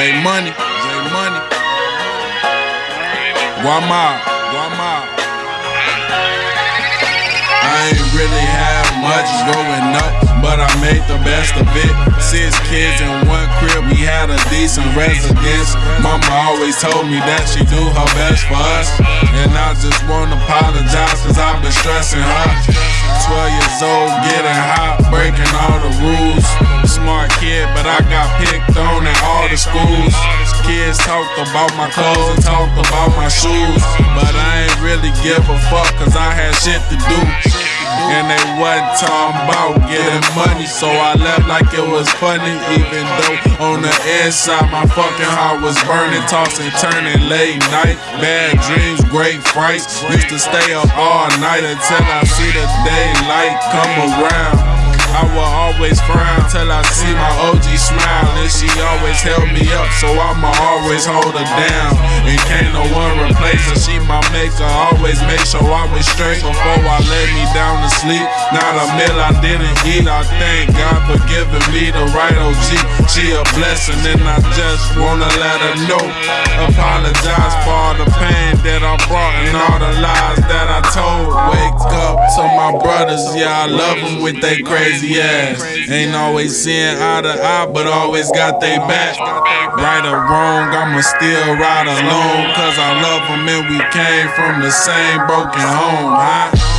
J Money, J Money. Guama, Guama. I ain't really have much growing up, but I made the best of it. Six kids in one crib, we had a decent residence. Mama always told me that she do her best for us. And I just wanna apologize, cause I've been stressing her. 12 years old, getting hot, breaking all the rules. The schools. Kids talked about my clothes and talked about my shoes. But I ain't really give a fuck, cause I had shit to do. And they wasn't talking about getting money, so I left like it was funny. Even though on the inside my fucking heart was burning, tossing, turning late night. Bad dreams, great frights. Used to stay up all night until I see the daylight come around. I will always frown till I see my OG smile. And she always held me up, so I'ma always hold her down. And can't no one replace her. She my maker, always make sure I was straight before I lay me down to sleep. Not a meal I didn't eat. I thank God for giving me the right OG. She a blessing, and I just wanna let her know. Apologize for all the pain my brothers, yeah, I love them with they crazy crazy ass. Ain't always seeing eye to eye, but always got they back. Right or wrong, I'ma still ride alone. Cause I love them and we came from the same broken home, huh?